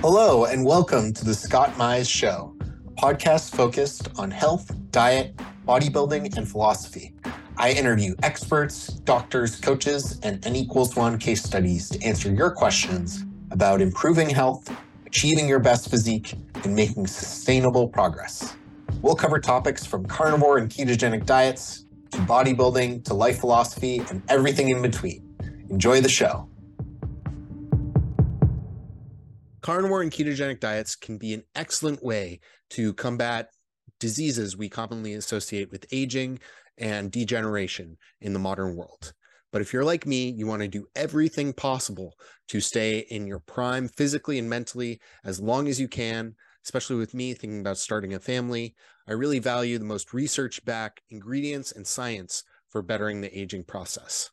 Hello, and welcome to the Scott Mize Show, podcast focused on health, diet, bodybuilding, and philosophy. I interview experts, doctors, coaches, and N equals one case studies to answer your questions about improving health, achieving your best physique, and making sustainable progress. We'll cover topics from carnivore and ketogenic diets to bodybuilding to life philosophy and everything in between. Enjoy the show. Carnivore and ketogenic diets can be an excellent way to combat diseases we commonly associate with aging and degeneration in the modern world. But if you're like me, you want to do everything possible to stay in your prime physically and mentally as long as you can, especially with me thinking about starting a family. I really value the most research backed ingredients and science for bettering the aging process.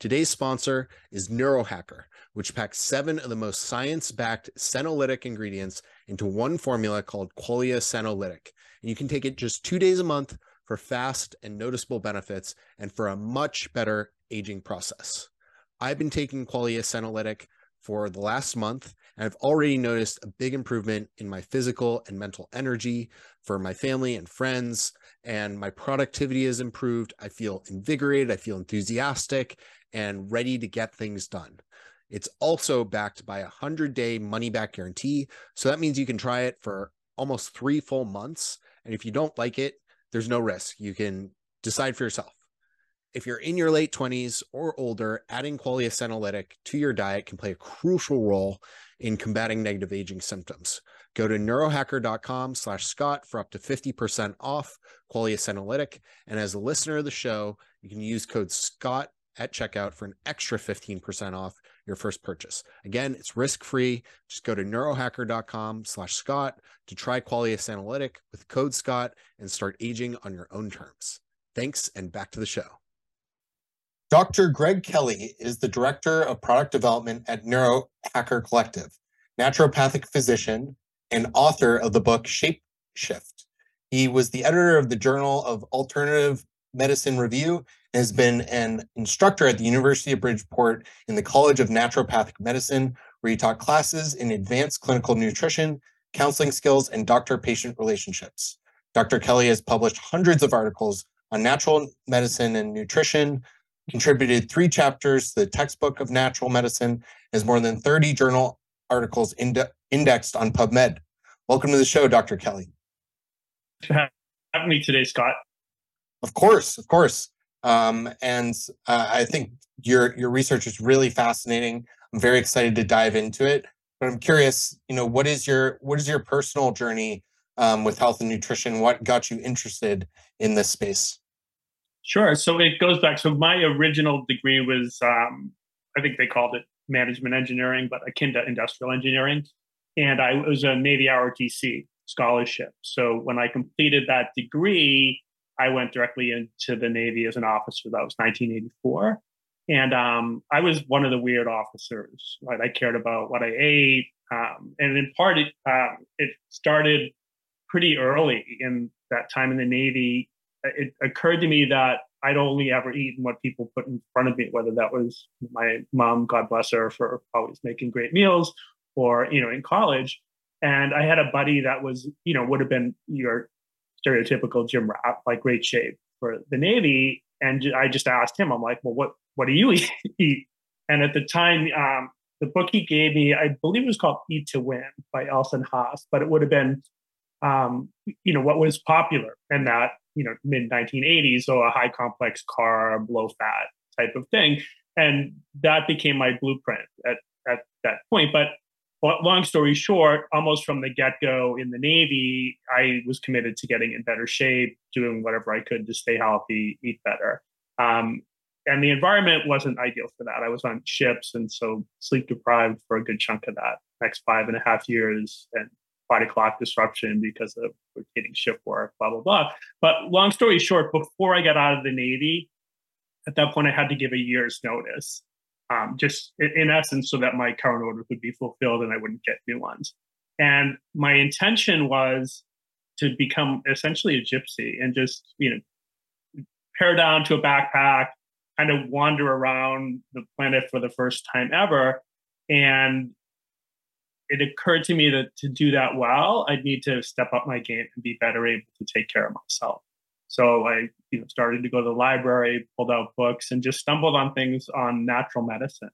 Today's sponsor is Neurohacker, which packs seven of the most science backed senolytic ingredients into one formula called Qualia Senolytic. And you can take it just two days a month for fast and noticeable benefits and for a much better aging process. I've been taking Qualia Senolytic for the last month, and I've already noticed a big improvement in my physical and mental energy for my family and friends, and my productivity has improved. I feel invigorated, I feel enthusiastic, and ready to get things done. It's also backed by a 100 day money back guarantee. So that means you can try it for almost three full months. And if you don't like it, there's no risk. You can decide for yourself. If you're in your late 20s or older, adding Qualia Senolytic to your diet can play a crucial role in combating negative aging symptoms. Go to neurohacker.com slash Scott for up to 50% off Qualia Senolytic. And as a listener of the show, you can use code Scott at checkout for an extra 15% off your first purchase. Again, it's risk-free. Just go to neurohacker.com slash Scott to try Qualia Senolytic with code Scott and start aging on your own terms. Thanks, and back to the show. Dr. Greg Kelly is the Director of Product Development at Neurohacker Collective, naturopathic physician, and author of the book Shape Shift. He was the editor of the Journal of Alternative Medicine Review has been an instructor at the University of Bridgeport in the College of Naturopathic Medicine, where he taught classes in advanced clinical nutrition, counseling skills, and doctor patient relationships. Dr. Kelly has published hundreds of articles on natural medicine and nutrition, contributed three chapters to the textbook of natural medicine, has more than 30 journal articles ind- indexed on PubMed. Welcome to the show, Dr. Kelly. Having me today, Scott. Of course, of course. Um, and uh, I think your your research is really fascinating. I'm very excited to dive into it. But I'm curious, you know, what is your what is your personal journey um, with health and nutrition? What got you interested in this space? Sure. So it goes back. So my original degree was, um, I think they called it management engineering, but akin to industrial engineering. And I was a Navy ROTC scholarship. So when I completed that degree, I went directly into the Navy as an officer. That was 1984. And um, I was one of the weird officers, right? I cared about what I ate. Um, and in part, it, uh, it started pretty early in that time in the Navy. It occurred to me that I'd only ever eaten what people put in front of me, whether that was my mom, God bless her, for always making great meals, or you know, in college. And I had a buddy that was, you know, would have been your stereotypical gym rat, like great shape for the Navy. And I just asked him, I'm like, well, what what do you eat? And at the time, um, the book he gave me, I believe it was called Eat to Win by Elson Haas, but it would have been, um, you know, what was popular in that, you know, mid 1980s. So a high complex carb, low fat type of thing. And that became my blueprint at, at that point. But but long story short, almost from the get go in the Navy, I was committed to getting in better shape, doing whatever I could to stay healthy, eat better. Um, and the environment wasn't ideal for that. I was on ships, and so sleep deprived for a good chunk of that next five and a half years, and body clock disruption because of rotating shift work, blah blah blah. But long story short, before I got out of the Navy, at that point I had to give a year's notice um, just in essence, so that my current orders would be fulfilled and I wouldn't get new ones. And my intention was to become essentially a gypsy and just, you know, pare down to a backpack, kind of wander around the planet for the first time ever. And it occurred to me that to do that well, I'd need to step up my game and be better able to take care of myself. So I, you know, started to go to the library, pulled out books, and just stumbled on things on natural medicine.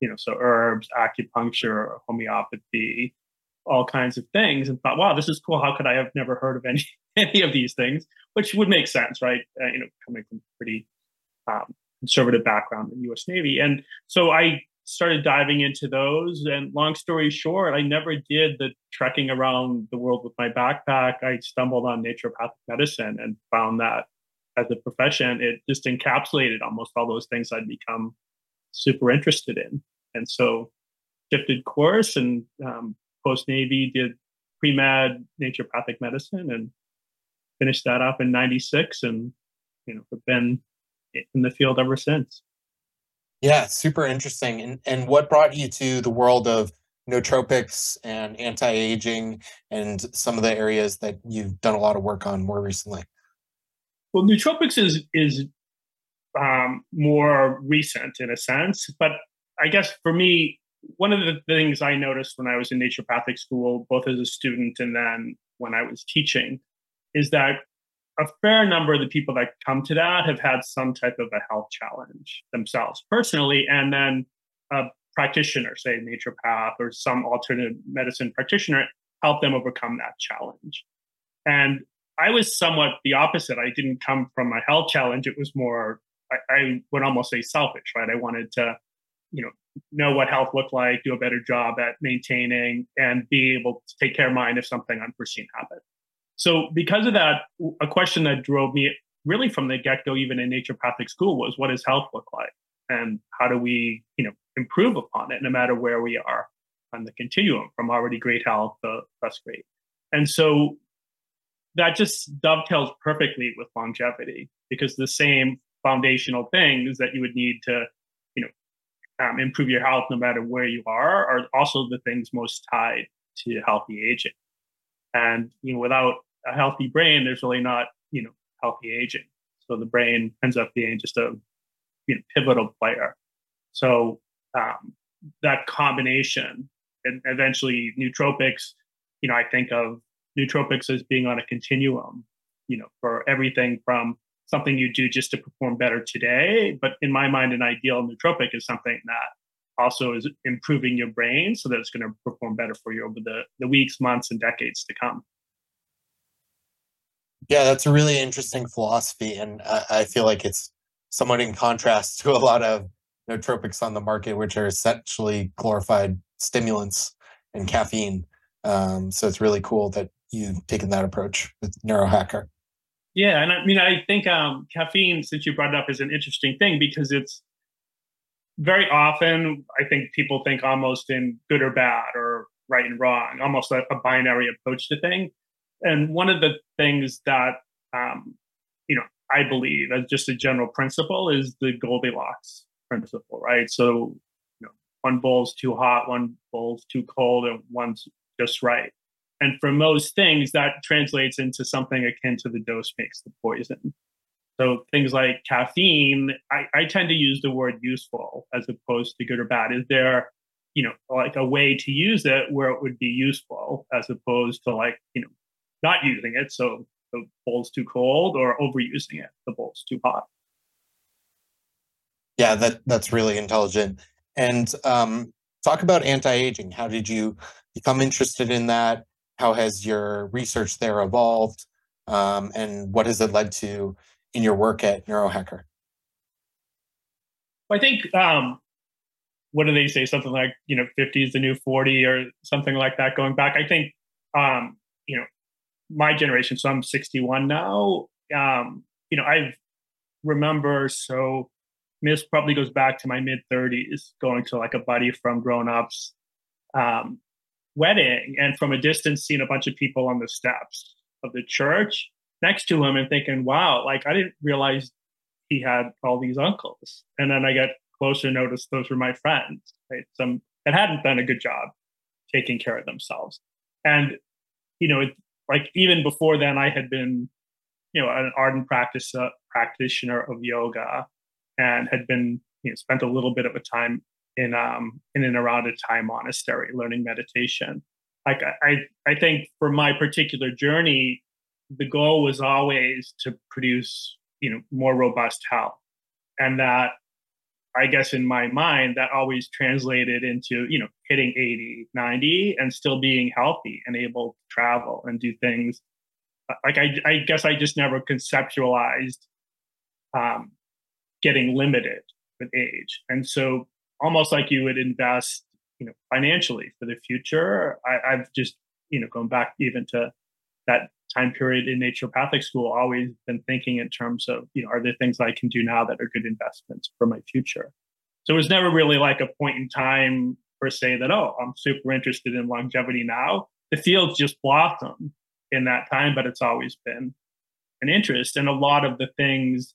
You know, so herbs, acupuncture, homeopathy, all kinds of things, and thought, wow, this is cool. How could I have never heard of any any of these things? Which would make sense, right? Uh, you know, coming from a pretty um, conservative background in the U.S. Navy, and so I started diving into those. And long story short, I never did the trekking around the world with my backpack. I stumbled on naturopathic medicine and found that as a profession, it just encapsulated almost all those things I'd become super interested in. And so shifted course and um, post Navy did pre med naturopathic medicine and finished that up in 96 and, you know, have been in the field ever since. Yeah, super interesting. And and what brought you to the world of nootropics and anti-aging and some of the areas that you've done a lot of work on more recently? Well, nootropics is is um, more recent in a sense, but I guess for me, one of the things I noticed when I was in naturopathic school, both as a student and then when I was teaching, is that a fair number of the people that come to that have had some type of a health challenge themselves personally, and then a practitioner, say naturopath or some alternative medicine practitioner, help them overcome that challenge. And I was somewhat the opposite. I didn't come from a health challenge. It was more, I, I would almost say selfish, right? I wanted to, you know, know what health looked like, do a better job at maintaining, and be able to take care of mine if something unforeseen happened. So, because of that, a question that drove me really from the get go, even in naturopathic school, was what does health look like? And how do we, you know, improve upon it no matter where we are on the continuum from already great health to less great? And so that just dovetails perfectly with longevity because the same foundational things that you would need to, you know, um, improve your health no matter where you are are also the things most tied to healthy aging. And you know, without a healthy brain, there's really not, you know, healthy aging. So the brain ends up being just a you know, pivotal player. So um, that combination, and eventually nootropics, you know, I think of nootropics as being on a continuum, you know, for everything from something you do just to perform better today. But in my mind, an ideal nootropic is something that also is improving your brain so that it's going to perform better for you over the, the weeks, months, and decades to come. Yeah, that's a really interesting philosophy, and I, I feel like it's somewhat in contrast to a lot of nootropics on the market, which are essentially glorified stimulants and caffeine. Um, so it's really cool that you've taken that approach with Neurohacker. Yeah, and I mean, I think um, caffeine, since you brought it up, is an interesting thing because it's very often I think people think almost in good or bad or right and wrong, almost a, a binary approach to things. And one of the things that um, you know I believe as just a general principle is the Goldilocks principle, right? So you know, one bowl's too hot, one bowl's too cold, and one's just right. And for most things, that translates into something akin to the dose makes the poison. So things like caffeine, I, I tend to use the word useful as opposed to good or bad. Is there you know, like a way to use it where it would be useful as opposed to like, you know, not using it. So the bowl's too cold or overusing it. The bowl's too hot. Yeah, that that's really intelligent. And um, talk about anti-aging. How did you become interested in that? How has your research there evolved? Um, and what has it led to in your work at Neurohacker? I think um, what do they say? Something like you know, fifty is the new forty, or something like that. Going back, I think um, you know, my generation, so I'm 61 now. Um, you know, I remember so this probably goes back to my mid 30s, going to like a buddy from Grown Ups um, wedding, and from a distance, seeing a bunch of people on the steps of the church next to him, and thinking, "Wow, like I didn't realize he had all these uncles." And then I get closer, noticed those were my friends, right? Some that hadn't done a good job taking care of themselves, and you know, it, like even before then, I had been, you know, an ardent practice uh, practitioner of yoga, and had been, you know, spent a little bit of a time in um in and around a Thai monastery learning meditation. Like I I think for my particular journey, the goal was always to produce you know more robust health, and that I guess in my mind that always translated into you know hitting 80, 90 and still being healthy and able to travel and do things. Like I I guess I just never conceptualized um, getting limited with age, and so almost like you would invest, you know, financially for the future. I, I've just, you know, going back even to that time period in naturopathic school, always been thinking in terms of, you know, are there things I can do now that are good investments for my future? So it was never really like a point in time per se that, oh, I'm super interested in longevity now. The field just blossomed in that time, but it's always been an interest. And a lot of the things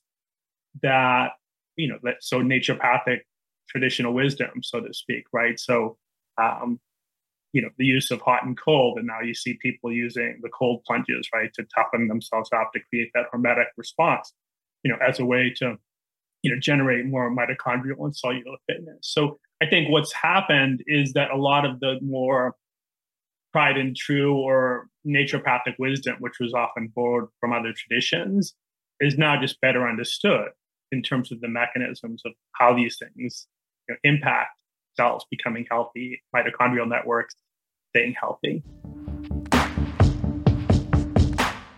that, you know, that so naturopathic traditional wisdom, so to speak, right? So, um, you know, the use of hot and cold, and now you see people using the cold plunges, right, to toughen themselves up to create that hormetic response, you know, as a way to, you know, generate more mitochondrial and cellular fitness. So, I think what's happened is that a lot of the more tried and true or naturopathic wisdom, which was often borrowed from other traditions, is now just better understood in terms of the mechanisms of how these things know, impact cells becoming healthy, mitochondrial networks staying healthy.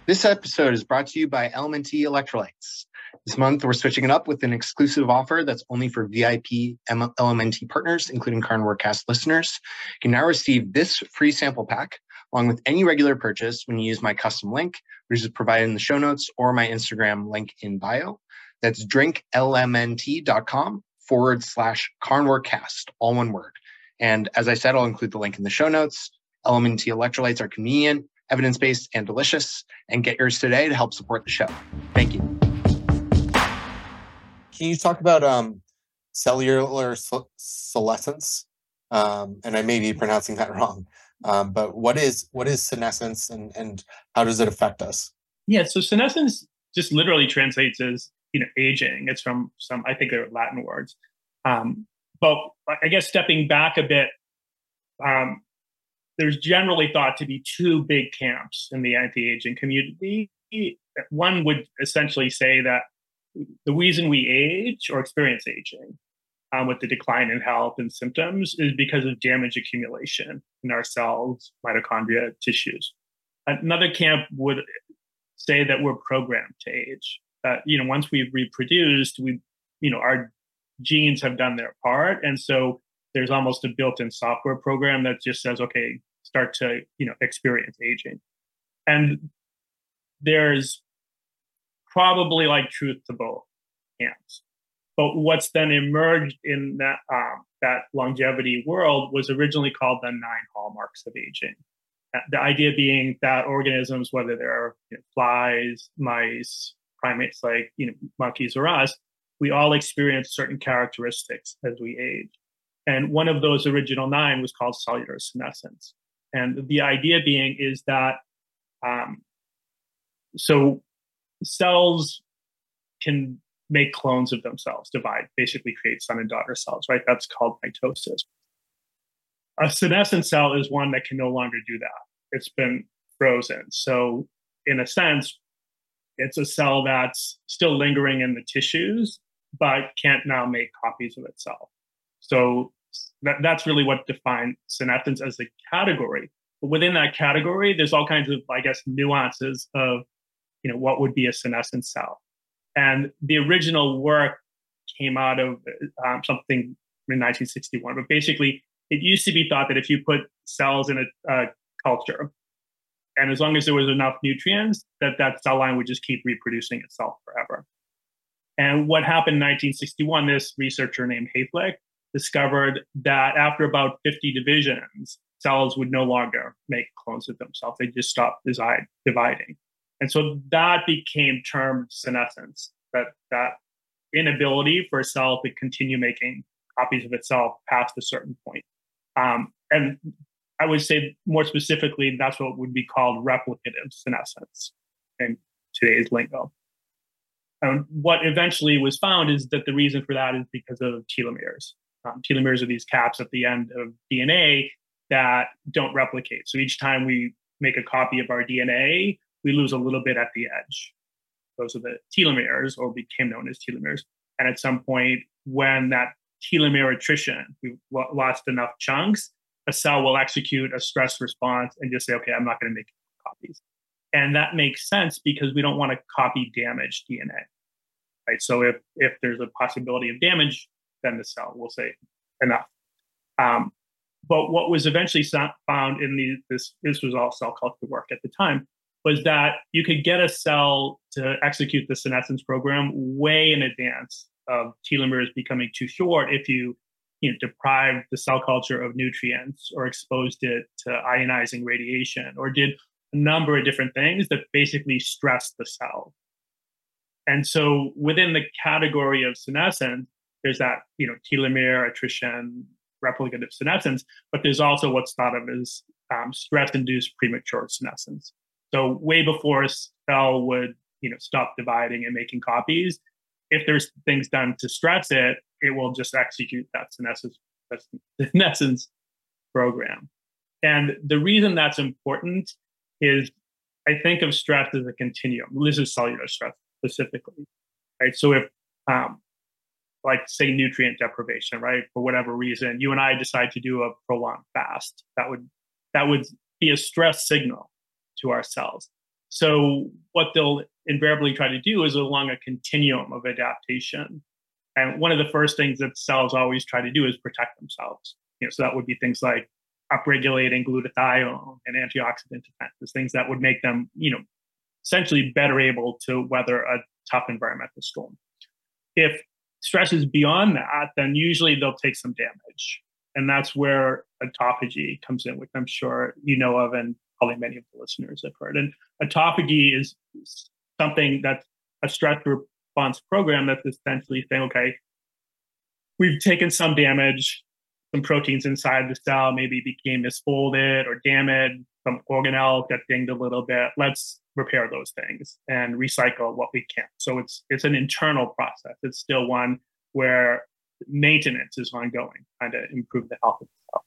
This episode is brought to you by LMNT Electrolytes. This month, we're switching it up with an exclusive offer that's only for VIP LMNT partners, including Carnivorecast listeners. You can now receive this free sample pack along with any regular purchase when you use my custom link, which is provided in the show notes or my Instagram link in bio. That's drinklmnt.com forward slash carnivorecast, all one word. And as I said, I'll include the link in the show notes. LMNT electrolytes are convenient, evidence based, and delicious. And get yours today to help support the show. Thank you. Can you talk about um, cellular senescence? Um, and I may be pronouncing that wrong. Um, but what is what is senescence and, and how does it affect us? Yeah, so senescence just literally translates as you know aging. It's from some I think they're Latin words. Um, but I guess stepping back a bit, um, there's generally thought to be two big camps in the anti-aging community. One would essentially say that the reason we age or experience aging um, with the decline in health and symptoms is because of damage accumulation in our cells, mitochondria, tissues. Another camp would say that we're programmed to age that you know once we've reproduced we you know our genes have done their part. And so there's almost a built-in software program that just says okay start to you know experience aging. And there's probably like truth to both camps. But what's then emerged in that um, that longevity world was originally called the nine hallmarks of aging. The idea being that organisms whether they're you know, flies mice primates like you know monkeys or us, we all experience certain characteristics as we age. And one of those original nine was called cellular senescence. And the idea being is that um, so cells can make clones of themselves, divide, basically create son and daughter cells, right? That's called mitosis. A senescent cell is one that can no longer do that. It's been frozen. So, in a sense, it's a cell that's still lingering in the tissues, but can't now make copies of itself. So that, that's really what defines senescence as a category. But within that category, there's all kinds of, I guess, nuances of, you know, what would be a senescent cell. And the original work came out of um, something in 1961. But basically, it used to be thought that if you put cells in a, a culture and as long as there was enough nutrients, that that cell line would just keep reproducing itself forever. And what happened in 1961, this researcher named Hayflick discovered that after about 50 divisions, cells would no longer make clones of themselves. They just stopped dividing. And so that became termed senescence, that, that inability for a cell to continue making copies of itself past a certain point. Um, and I would say more specifically, that's what would be called replicative senescence in today's lingo. And what eventually was found is that the reason for that is because of telomeres. Um, telomeres are these caps at the end of DNA that don't replicate. So each time we make a copy of our DNA, we lose a little bit at the edge. Those are the telomeres, or became known as telomeres. And at some point, when that telomere attrition, we've lost enough chunks, a cell will execute a stress response and just say, okay, I'm not going to make copies. And that makes sense because we don't want to copy damaged DNA. Right. So if if there's a possibility of damage, then the cell will say enough. Um, but what was eventually found in the, this this was all cell culture work at the time was that you could get a cell to execute the senescence program way in advance of telomeres becoming too short if you you know deprived the cell culture of nutrients or exposed it to ionizing radiation or did a number of different things that basically stress the cell. And so within the category of senescence there's that you know telomere attrition replicative senescence but there's also what's thought of as um, stress induced premature senescence. So way before a cell would you know stop dividing and making copies if there's things done to stress it it will just execute that senescence, program and the reason that's important is i think of stress as a continuum this is cellular stress specifically right so if um, like say nutrient deprivation, right? For whatever reason, you and I decide to do a prolonged fast. That would that would be a stress signal to our cells. So what they'll invariably try to do is along a continuum of adaptation. And one of the first things that cells always try to do is protect themselves. You know, so that would be things like upregulating glutathione and antioxidant defenses, things that would make them, you know, essentially better able to weather a tough environmental storm. If stress is beyond that, then usually they'll take some damage. And that's where autophagy comes in, which I'm sure you know of and probably many of the listeners have heard. And autophagy is something that's a stress response program that's essentially saying, okay, we've taken some damage, some proteins inside the cell maybe became misfolded or damaged, some organelle got dinged a little bit. Let's repair those things and recycle what we can. So it's it's an internal process. It's still one where maintenance is ongoing, trying to improve the health of the cell.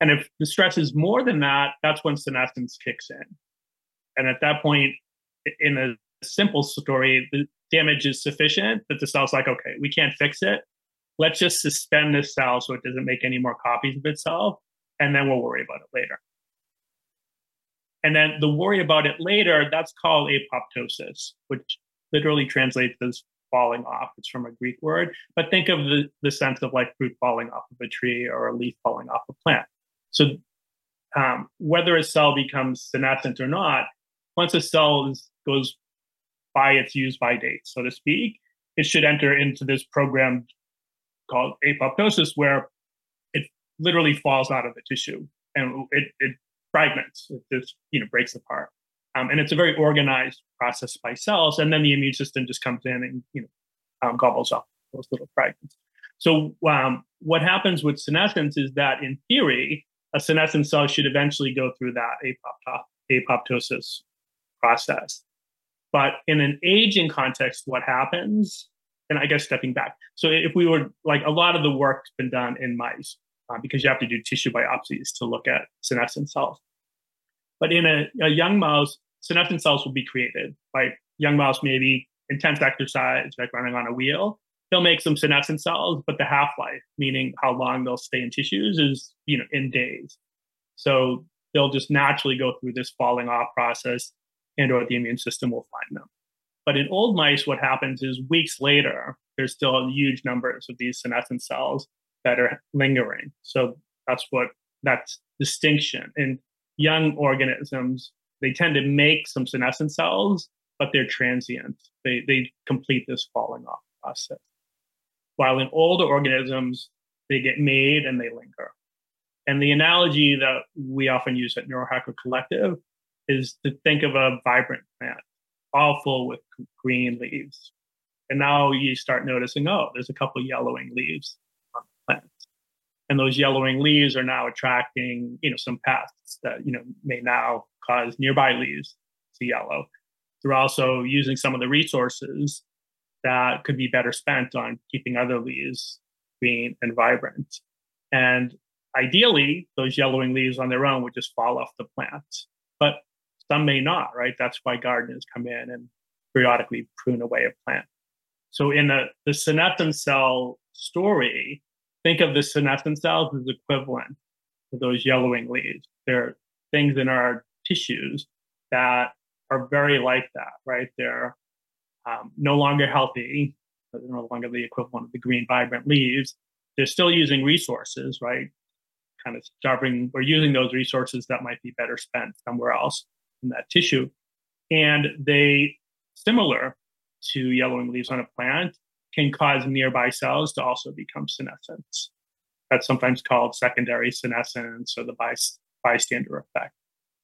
And if the stress is more than that, that's when senescence kicks in. And at that point, in a simple story, the damage is sufficient that the cell's like, okay, we can't fix it. Let's just suspend this cell so it doesn't make any more copies of itself, and then we'll worry about it later. And then the worry about it later, that's called apoptosis, which literally translates as falling off. It's from a Greek word. But think of the, the sense of like fruit falling off of a tree or a leaf falling off a plant. So um, whether a cell becomes senescent or not, once a cell is, goes by its use by date, so to speak, it should enter into this program called apoptosis, where it literally falls out of the tissue and it, it fragments. It just you know breaks apart, um, and it's a very organized process by cells. And then the immune system just comes in and you know um, gobbles up those little fragments. So um, what happens with senescence is that in theory, a senescent cell should eventually go through that apoptosis process. But in an aging context, what happens? And I guess stepping back. So if we were like a lot of the work's been done in mice uh, because you have to do tissue biopsies to look at senescent cells. But in a, a young mouse, senescent cells will be created. Like young mouse, maybe intense exercise, like running on a wheel, they'll make some senescent cells, but the half life, meaning how long they'll stay in tissues, is you know in days. So they'll just naturally go through this falling off process, and or the immune system will find them. But in old mice, what happens is weeks later, there's still huge numbers of these senescent cells that are lingering. So that's what that's distinction. In young organisms, they tend to make some senescent cells, but they're transient. They, they complete this falling off process. While in older organisms, they get made and they linger. And the analogy that we often use at Neurohacker Collective is to think of a vibrant plant, all full with green leaves. And now you start noticing, oh, there's a couple yellowing leaves on the plant and those yellowing leaves are now attracting you know some pests that you know may now cause nearby leaves to yellow they're also using some of the resources that could be better spent on keeping other leaves green, and vibrant. And ideally, those yellowing leaves on their own would just fall off the plant. But some may not, right? That's why gardeners come in and periodically prune away a plant. So in the, the senescent cell story, think of the senescent cells as equivalent to those yellowing leaves. They're things in our tissues that are very like that, right? They're um, no longer healthy. They're no longer the equivalent of the green, vibrant leaves. They're still using resources, right? Kind of starving or using those resources that might be better spent somewhere else in that tissue. And they, similar to yellowing leaves on a plant, can cause nearby cells to also become senescent. That's sometimes called secondary senescence or the bystander effect.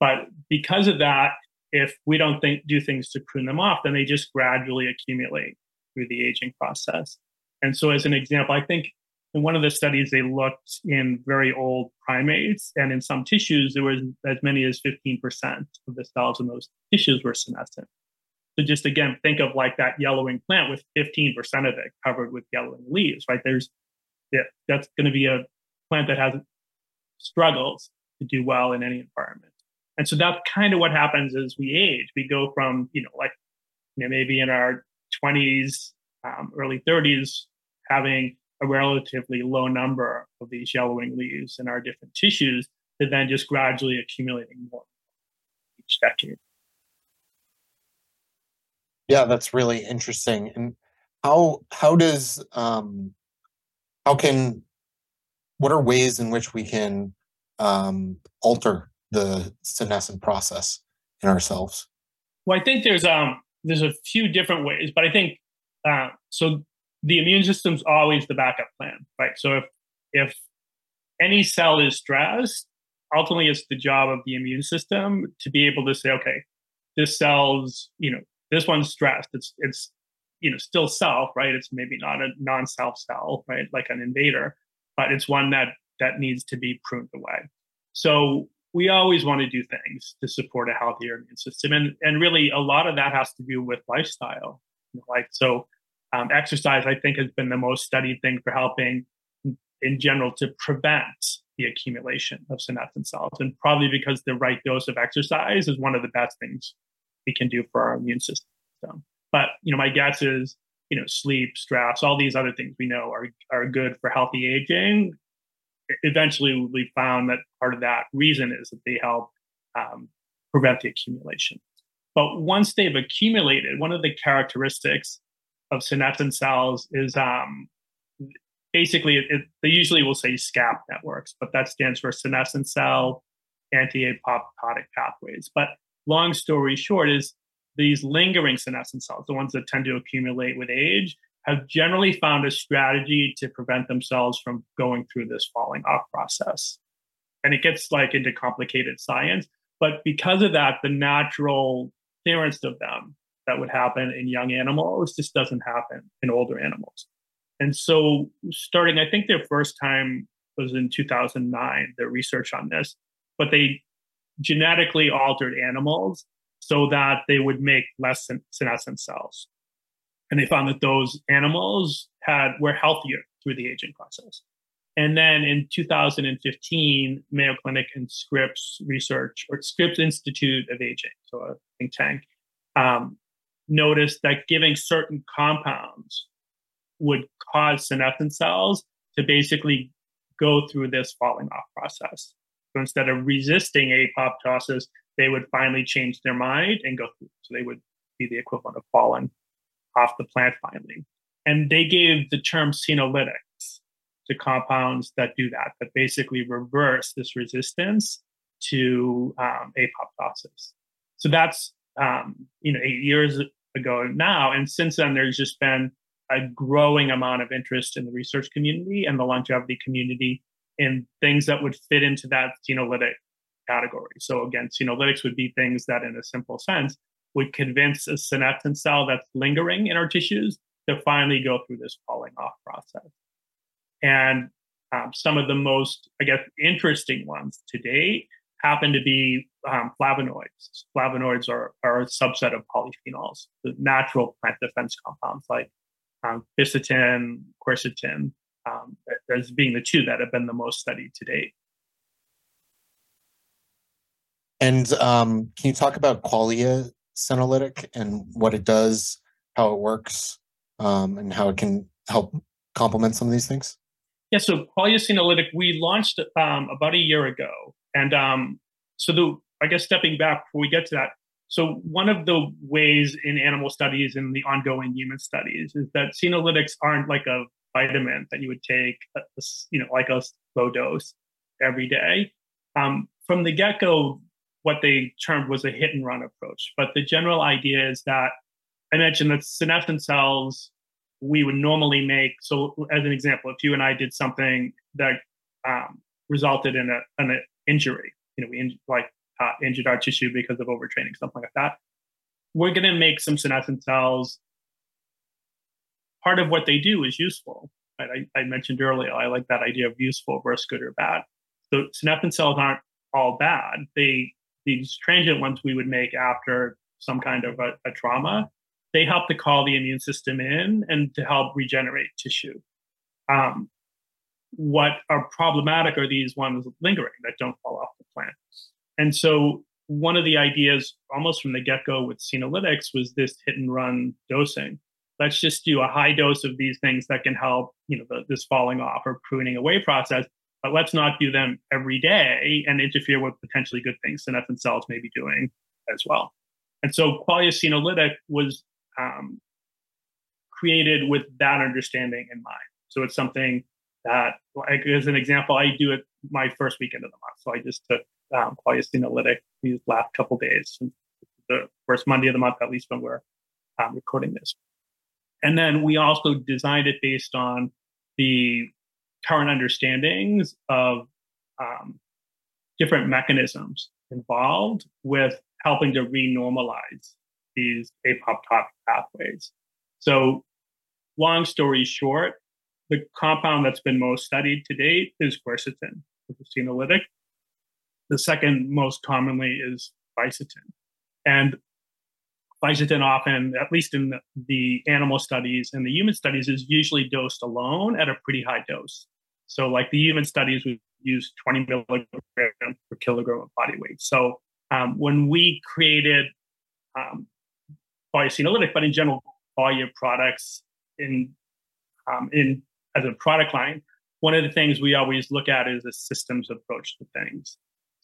But because of that, if we don't think do things to prune them off, then they just gradually accumulate through the aging process. And so, as an example, I think in one of the studies they looked in very old primates, and in some tissues there was as many as 15% of the cells in those tissues were senescent. So just again, think of like that yellowing plant with 15% of it covered with yellowing leaves, right? There's yeah, that's going to be a plant that has struggles to do well in any environment. And so that's kind of what happens as we age. We go from, you know, like, you know, maybe in our 20s, um, early 30s, having a relatively low number of these yellowing leaves in our different tissues to then just gradually accumulating more each decade. Yeah, that's really interesting. And how how does um, how can what are ways in which we can um, alter the senescent process in ourselves? Well, I think there's um there's a few different ways, but I think uh, so. The immune system's always the backup plan, right? So if if any cell is stressed, ultimately it's the job of the immune system to be able to say, okay, this cell's you know this one's stressed. It's it's you know still self right it's maybe not a non-self cell right like an invader but it's one that that needs to be pruned away so we always want to do things to support a healthier immune system and and really a lot of that has to do with lifestyle you know, like so um, exercise i think has been the most studied thing for helping in general to prevent the accumulation of senescent cells and probably because the right dose of exercise is one of the best things we can do for our immune system but you know, my guess is you know, sleep, stress, all these other things we know are are good for healthy aging. Eventually, we found that part of that reason is that they help um, prevent the accumulation. But once they've accumulated, one of the characteristics of senescent cells is um, basically it, it, they usually will say SCAP networks, but that stands for senescent cell anti-apoptotic pathways. But long story short is these lingering senescent cells, the ones that tend to accumulate with age, have generally found a strategy to prevent themselves from going through this falling off process. And it gets like into complicated science. But because of that, the natural clearance of them that would happen in young animals just doesn't happen in older animals. And so, starting, I think their first time was in 2009, their research on this, but they genetically altered animals so that they would make less senescent cells. And they found that those animals had were healthier through the aging process. And then in 2015, Mayo Clinic and Scripps Research or Scripps Institute of Aging, so a think tank, um, noticed that giving certain compounds would cause senescent cells to basically go through this falling off process. So instead of resisting apoptosis, they would finally change their mind and go through. So they would be the equivalent of falling off the plant finally. And they gave the term senolytics to compounds that do that, that basically reverse this resistance to um, apoptosis. So that's um, you know eight years ago now, and since then there's just been a growing amount of interest in the research community and the longevity community in things that would fit into that senolytic category. So again, senolytics would be things that, in a simple sense, would convince a senescent cell that's lingering in our tissues to finally go through this falling off process. And um, some of the most, I guess, interesting ones to date happen to be um, flavonoids. Flavonoids are, are a subset of polyphenols, the natural plant defense compounds like um, quercetin, quercetin, um, as being the two that have been the most studied to date. And um, can you talk about Qualia Senolytic and what it does, how it works, um, and how it can help complement some of these things? Yeah, so Qualia Senolytic, we launched um, about a year ago. And um, so the I guess stepping back before we get to that, so one of the ways in animal studies and the ongoing human studies is that senolytics aren't like a vitamin that you would take, uh, you know, like a low dose every day. Um, from the get go, what they termed was a hit and run approach. But the general idea is that I mentioned that senescent cells we would normally make. So, as an example, if you and I did something that um, resulted in a an injury, you know, we in, like uh, injured our tissue because of overtraining, something like that. We're going to make some senescent cells. Part of what they do is useful. Right? I, I mentioned earlier, I like that idea of useful versus good or bad. So senescent cells aren't all bad. They these transient ones we would make after some kind of a, a trauma, they help to call the immune system in and to help regenerate tissue. Um, what are problematic are these ones lingering that don't fall off the plant. And so one of the ideas almost from the get-go with senolytics was this hit and run dosing. Let's just do a high dose of these things that can help, you know, the, this falling off or pruning away process but let's not do them every day and interfere with potentially good things senescent cells may be doing as well. And so Qualia Senolytic was um, created with that understanding in mind. So it's something that, like, as an example, I do it my first weekend of the month. So I just took um, Qualia Senolytic these last couple days, the first Monday of the month, at least when we're um, recording this. And then we also designed it based on the current understandings of um, different mechanisms involved with helping to renormalize these apoptotic pathways. So, long story short, the compound that's been most studied to date is quercetin, which is senolytic. The second most commonly is fisetin. And fisetin often, at least in the, the animal studies and the human studies, is usually dosed alone at a pretty high dose. So, like the human studies, we use 20 milligrams per kilogram of body weight. So, um, when we created um, but in general, all your products in um, in as a product line, one of the things we always look at is a systems approach to things.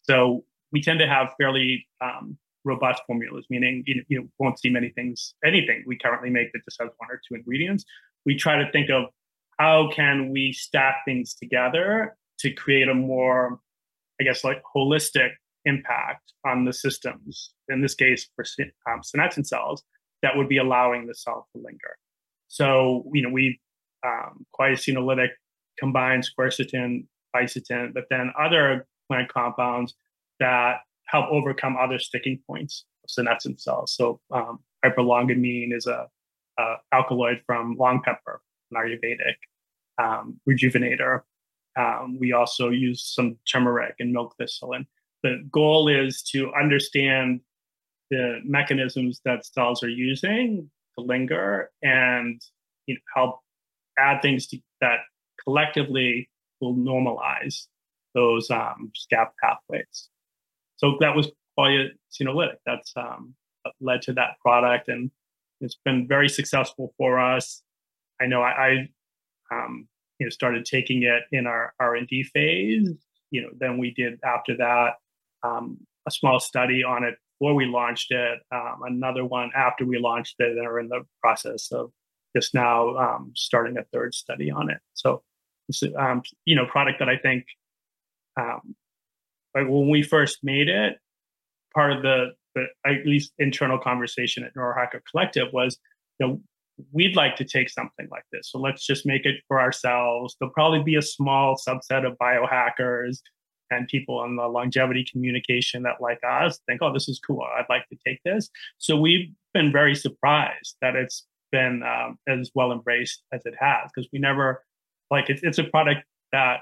So we tend to have fairly um, robust formulas, meaning you, you won't see many things, anything we currently make that just has one or two ingredients. We try to think of how can we stack things together to create a more, I guess, like holistic impact on the systems, in this case for um, senescent cells, that would be allowing the cell to linger. So, you know, we, um, Senolytic combines quercetin, fisetin, but then other plant compounds that help overcome other sticking points of senescent cells. So, um, piperlongumine is a, a alkaloid from long pepper, an Ayurvedic um, rejuvenator. Um, we also use some turmeric and milk thistle. And the goal is to understand the mechanisms that cells are using to linger and you know, help add things to, that collectively will normalize those um, SCAP pathways. So that was Qualia Senolytic. That's um, led to that product, and it's been very successful for us. I know I, I um, you know started taking it in our R and D phase. You know, then we did after that um, a small study on it before we launched it, um, another one after we launched it, and are in the process of just now um, starting a third study on it. So, um, you know, product that I think, um, like when we first made it, part of the, the at least internal conversation at Neurohacker Collective was, you know, we'd like to take something like this. So let's just make it for ourselves. There'll probably be a small subset of biohackers and people in the longevity communication that like us think, oh, this is cool. I'd like to take this. So we've been very surprised that it's been um, as well embraced as it has because we never like it's, it's a product that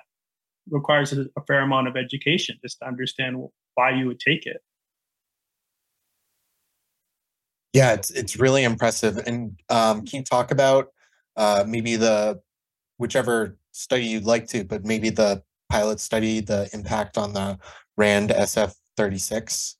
requires a, a fair amount of education just to understand why you would take it. Yeah, it's it's really impressive. And um, can you talk about uh, maybe the whichever study you'd like to, but maybe the pilot study, the impact on the RAND SF36.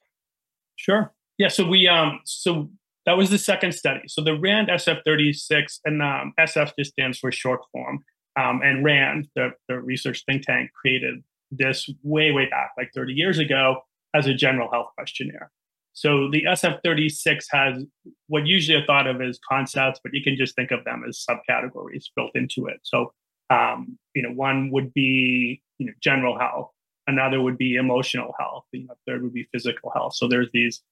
Sure. Yeah. So we um so that was the second study. So the RAND SF36 and um, SF just stands for short form. Um, and RAND, the, the research think tank, created this way, way back, like 30 years ago, as a general health questionnaire. So the SF36 has what usually are thought of as concepts, but you can just think of them as subcategories built into it. So, um, you know, one would be you know general health, another would be emotional health, you know, third would be physical health. So there's these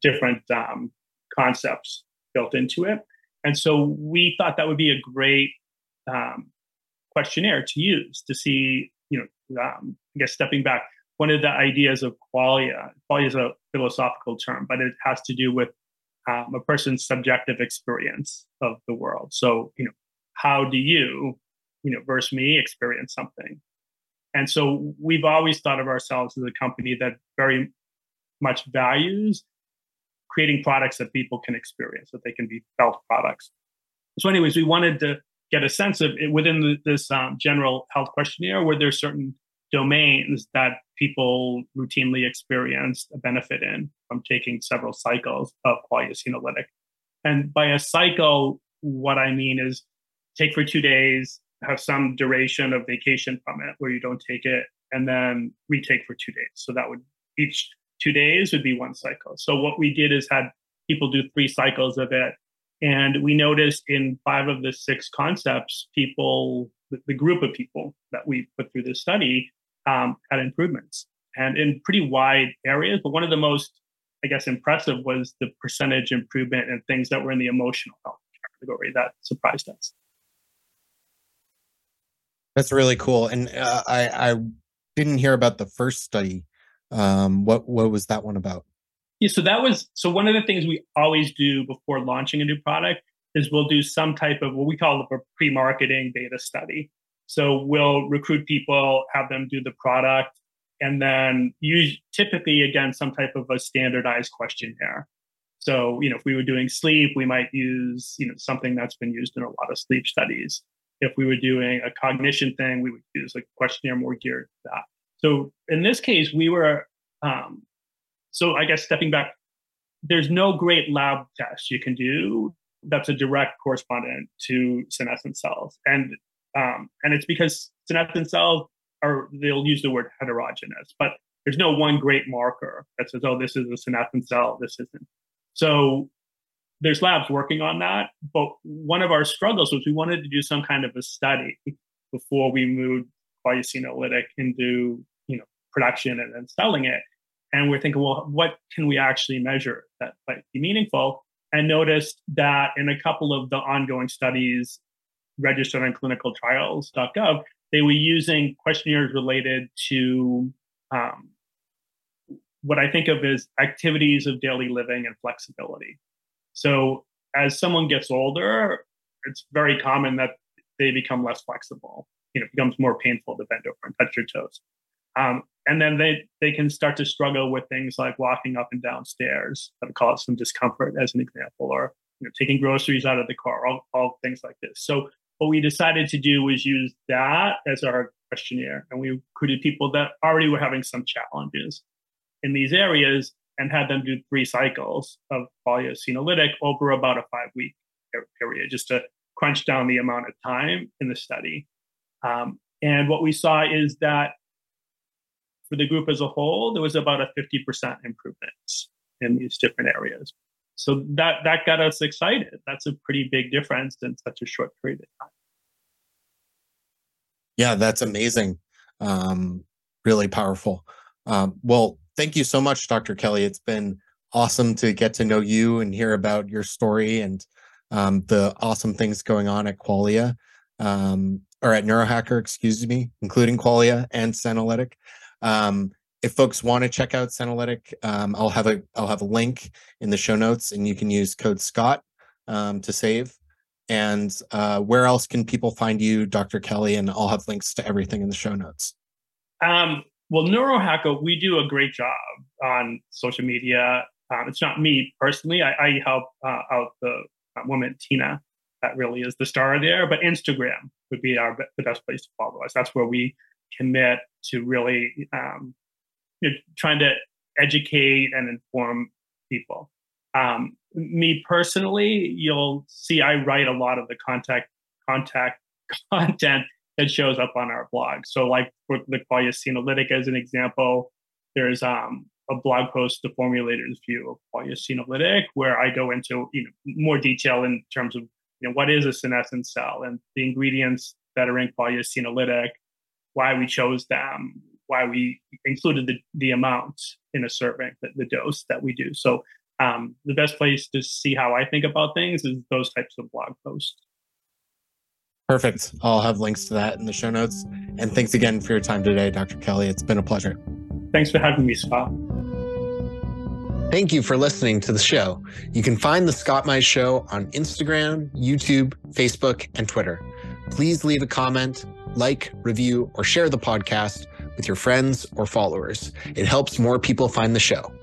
different um, concepts built into it, and so we thought that would be a great um, questionnaire to use to see, you know, um, I guess stepping back, one of the ideas of qualia, qualia is a philosophical term, but it has to do with um, a person's subjective experience of the world. So, you know, how do you, you know, versus me experience something? And so we've always thought of ourselves as a company that very much values creating products that people can experience, that they can be felt products. So, anyways, we wanted to get a sense of it within the, this um, general health questionnaire were there certain domains that people routinely experienced a benefit in from taking several cycles of Qualia And by a cycle, what I mean is take for two days, have some duration of vacation from it where you don't take it, and then retake for two days. So that would each two days would be one cycle. So what we did is had people do three cycles of it and we noticed in five of the six concepts, people, the group of people that we put through this study um, had improvements and in pretty wide areas. But one of the most, I guess, impressive was the percentage improvement in things that were in the emotional health category that surprised us. That's really cool. And uh, I, I didn't hear about the first study. Um, what what was that one about? Yeah, so that was so one of the things we always do before launching a new product is we'll do some type of what we call a pre-marketing beta study. So we'll recruit people, have them do the product, and then use typically again some type of a standardized questionnaire. So you know if we were doing sleep, we might use you know something that's been used in a lot of sleep studies. If we were doing a cognition thing, we would use a questionnaire more geared to that. So in this case, we were um, so I guess stepping back, there's no great lab test you can do that's a direct correspondent to senescent cells, and um, and it's because senescent cells are they'll use the word heterogeneous, but there's no one great marker that says, oh, this is a senescent cell, this isn't. So there's labs working on that, but one of our struggles was we wanted to do some kind of a study before we moved Qualia Senolytic into you know production and then selling it and we're thinking, well, what can we actually measure that might be meaningful? And noticed that in a couple of the ongoing studies registered on clinicaltrials.gov, they were using questionnaires related to um, what I think of as activities of daily living and flexibility. So as someone gets older, it's very common that they become less flexible. You know, becomes more painful to bend over and touch your toes. Um, and then they they can start to struggle with things like walking up and down stairs that cause some discomfort, as an example, or you know, taking groceries out of the car, all, all things like this. So what we decided to do was use that as our questionnaire, and we recruited people that already were having some challenges in these areas and had them do three cycles of Qualia over about a five week period, just to crunch down the amount of time in the study. Um, and what we saw is that for the group as a whole, there was about a 50% improvement in these different areas. So that that got us excited. That's a pretty big difference in such a short period of time. Yeah, that's amazing. Um, really powerful. Um, well, thank you so much, Dr. Kelly. It's been awesome to get to know you and hear about your story and um, the awesome things going on at Qualia um, or at Neurohacker, excuse me, including Qualia and Senolytic. Um, if folks want to check out Senolytic, um, I'll have a I'll have a link in the show notes, and you can use code Scott um, to save. And uh, where else can people find you, Dr. Kelly? And I'll have links to everything in the show notes. Um, well, Neurohacker, we do a great job on social media. Um, it's not me personally. I, I help uh, out the uh, woman Tina. That really is the star there. But Instagram, would be our the best place to follow us. That's where we commit to really um, you know, trying to educate and inform people. Um, me personally, you'll see I write a lot of the contact contact content that shows up on our blog. So, like for the Qualia Senolytic as an example, there's um, a blog post, the formulator's view of Qualia Senolytic, where I go into you know more detail in terms of you know what is a senescent cell and the ingredients that are in Qualia Senolytic, why we chose them, why we included the, the amount in a serving, the, the dose that we do. So um, the best place to see how I think about things is those types of blog posts. Perfect. I'll have links to that in the show notes. And thanks again for your time today, Dr. Kelly. It's been a pleasure. Thanks for having me, Scott. Thank you for listening to the show. You can find the Scott Mize Show on Instagram, YouTube, Facebook, and Twitter. Please leave a comment, like, review, or share the podcast with your friends or followers. It helps more people find the show.